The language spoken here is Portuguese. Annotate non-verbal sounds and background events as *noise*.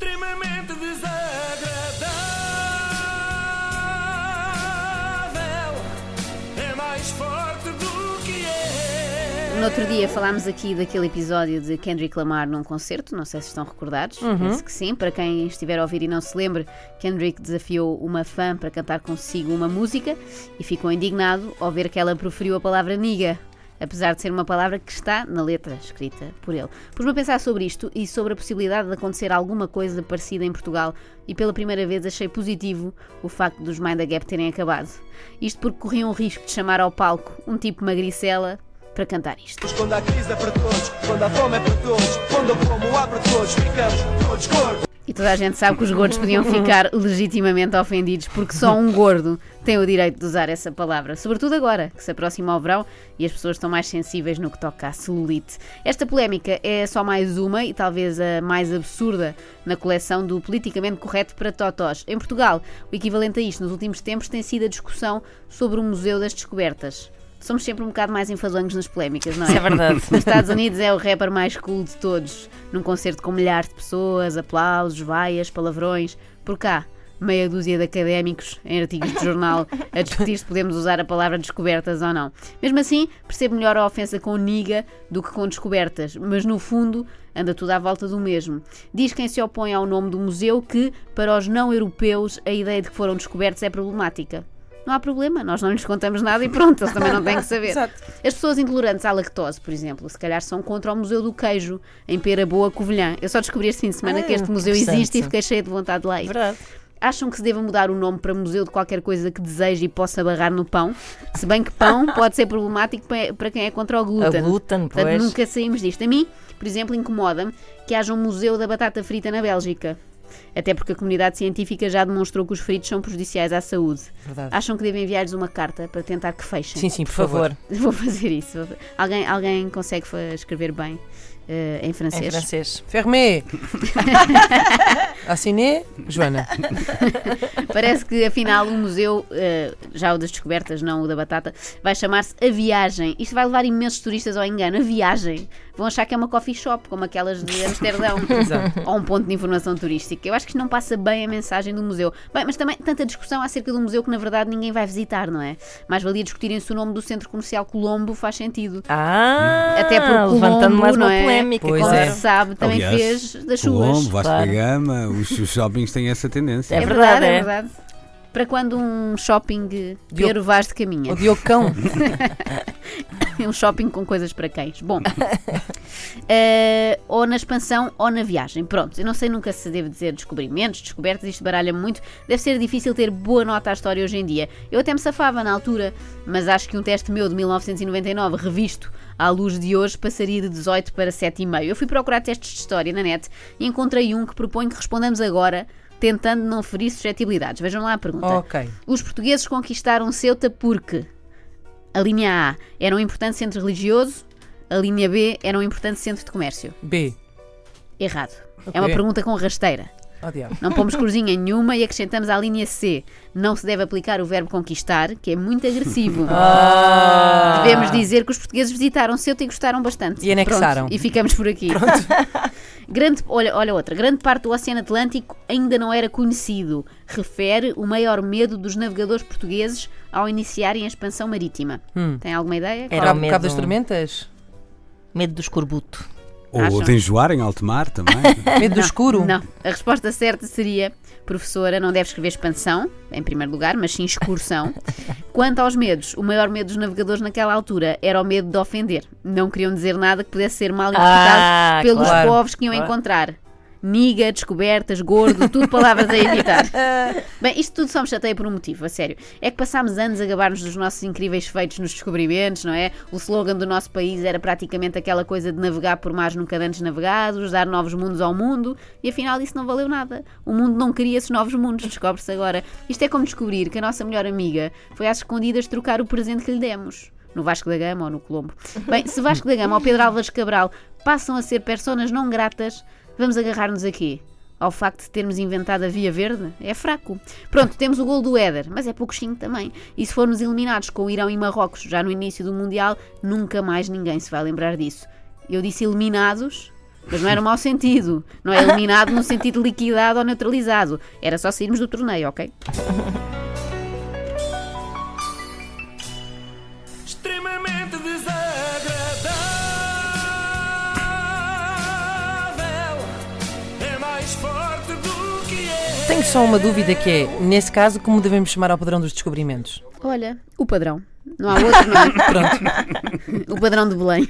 extremamente desagradável. É mais forte do que é. No outro dia falámos aqui daquele episódio de Kendrick Lamar num concerto, não sei se estão recordados, penso que sim. Para quem estiver a ouvir e não se lembre, Kendrick desafiou uma fã para cantar consigo uma música e ficou indignado ao ver que ela proferiu a palavra niga. Apesar de ser uma palavra que está na letra escrita por ele. Pus-me a pensar sobre isto e sobre a possibilidade de acontecer alguma coisa parecida em Portugal, e pela primeira vez achei positivo o facto dos Mind the Gap terem acabado. Isto porque corriam o risco de chamar ao palco um tipo magricela para cantar isto. Quando há crise é para todos, quando há fome é para todos, quando a fome há para todos, ficamos todos gordos. E toda a gente sabe que os gordos podiam ficar *laughs* legitimamente ofendidos porque só um gordo tem o direito de usar essa palavra, sobretudo agora que se aproxima ao verão e as pessoas estão mais sensíveis no que toca à celulite. Esta polémica é só mais uma e talvez a mais absurda na coleção do politicamente correto para totós. Em Portugal, o equivalente a isto nos últimos tempos tem sido a discussão sobre o Museu das Descobertas. Somos sempre um bocado mais enfadonhos nas polémicas, não é? Isso é verdade. *laughs* Nos Estados Unidos é o rapper mais cool de todos, num concerto com milhares de pessoas, aplausos, vaias, palavrões. Por cá, meia dúzia de académicos em artigos de jornal a discutir se podemos usar a palavra descobertas ou não. Mesmo assim, percebo melhor a ofensa com niga do que com descobertas, mas no fundo anda tudo à volta do mesmo. Diz quem se opõe ao nome do museu que, para os não europeus, a ideia de que foram descobertos é problemática. Não há problema, nós não lhes contamos nada e pronto, eles também não têm que *laughs* saber. Exato. As pessoas intolerantes à lactose, por exemplo, se calhar são contra o Museu do Queijo, em Pera Boa, Covilhã. Eu só descobri este fim de semana Ah, que este museu existe e fiquei cheia de vontade de lá ir. Verdade. Acham que se deva mudar o nome para Museu de qualquer coisa que deseje e possa barrar no pão? Se bem que pão *laughs* pode ser problemático pa- para quem é contra o glúten. A glúten, Portanto, pois. nunca saímos disto. A mim, por exemplo, incomoda-me que haja um museu da batata frita na Bélgica. Até porque a comunidade científica já demonstrou que os fritos são prejudiciais à saúde. Verdade. Acham que devem enviar-lhes uma carta para tentar que fechem? Sim, sim, por favor. *laughs* Vou fazer isso. Alguém, alguém consegue escrever bem eh, em Em francês? francês. Fermé. *laughs* Assiné, Joana. *laughs* Parece que afinal o museu, eh, já o das descobertas, não o da batata, vai chamar-se A Viagem. Isto vai levar imensos turistas ao engano. A Viagem. Vão achar que é uma coffee shop, como aquelas de *laughs* Amsterdão. Ou um ponto de informação turística. Eu acho que isto não passa bem a mensagem do museu. Bem, mas também tanta discussão acerca do museu que na verdade ninguém vai visitar, não é? Mais valia discutirem se o nome do centro comercial Colombo faz sentido. Ah, Até porque levantando Colombo, mais uma não é? polémica. Pois Como é. se sabe, também Aliás, fez das suas. Colombo, Vasco claro. da Gama, os, os shoppings têm essa tendência. É É verdade, é é. verdade. Para quando um shopping Diogo- ter o Vaz de caminha. O Diocão. *laughs* *laughs* um shopping com coisas para cães. Bom, *laughs* eh, ou na expansão ou na viagem. Pronto, eu não sei nunca se deve dizer descobrimentos, descobertas, isto baralha muito. Deve ser difícil ter boa nota à história hoje em dia. Eu até me safava na altura, mas acho que um teste meu de 1999, revisto à luz de hoje, passaria de 18 para 7,5. Eu fui procurar testes de história na net e encontrei um que propõe que respondamos agora. Tentando não ferir suscetibilidades. Vejam lá a pergunta. Os portugueses conquistaram Ceuta porque a linha A era um importante centro religioso, a linha B era um importante centro de comércio. B. Errado. É uma pergunta com rasteira. Oh. Não pomos cruzinha nenhuma e acrescentamos à linha C. Não se deve aplicar o verbo conquistar, que é muito agressivo. *laughs* Ah. Devemos dizer que os portugueses visitaram Ceuta e gostaram bastante. E anexaram. Pronto, e ficamos por aqui. *laughs* Grande, olha, olha outra. Grande parte do Oceano Atlântico ainda não era conhecido. Refere o maior medo dos navegadores portugueses ao iniciarem a expansão marítima. Hum. Tem alguma ideia? Qual- Era o Cabo medo- das Tormentas? Medo do escorbuto. Ou Acham? de enjoar em alto mar também. *laughs* Medo do escuro? Não. A resposta certa seria: professora, não deve escrever expansão, em primeiro lugar, mas sim excursão. *laughs* Quanto aos medos, o maior medo dos navegadores naquela altura era o medo de ofender. Não queriam dizer nada que pudesse ser mal interpretado Ah, pelos claro, povos que iam claro. encontrar. Niga, descobertas, gordo, tudo palavras a evitar. *laughs* Bem, isto tudo só me chateia por um motivo, a sério. É que passámos anos a gabar-nos dos nossos incríveis feitos nos descobrimentos, não é? O slogan do nosso país era praticamente aquela coisa de navegar por mares nunca antes navegados, dar novos mundos ao mundo, e afinal isso não valeu nada. O mundo não queria esses novos mundos, descobre-se agora. Isto é como descobrir que a nossa melhor amiga foi às escondidas trocar o presente que lhe demos. No Vasco da Gama ou no Colombo. Bem, se Vasco da Gama ou Pedro Álvares Cabral passam a ser personas não gratas, vamos agarrar-nos aqui. Ao facto de termos inventado a Via Verde? É fraco. Pronto, temos o gol do Éder, mas é pouquinho também. E se formos eliminados com o Irão e Marrocos já no início do Mundial, nunca mais ninguém se vai lembrar disso. Eu disse eliminados Mas não era um mau sentido. Não é eliminado no sentido liquidado ou neutralizado. Era só sairmos do torneio, ok? *laughs* Tenho só uma dúvida que é, nesse caso, como devemos chamar ao padrão dos descobrimentos? Olha, o padrão. Não há outro, não é? *laughs* Pronto. O padrão de Belém.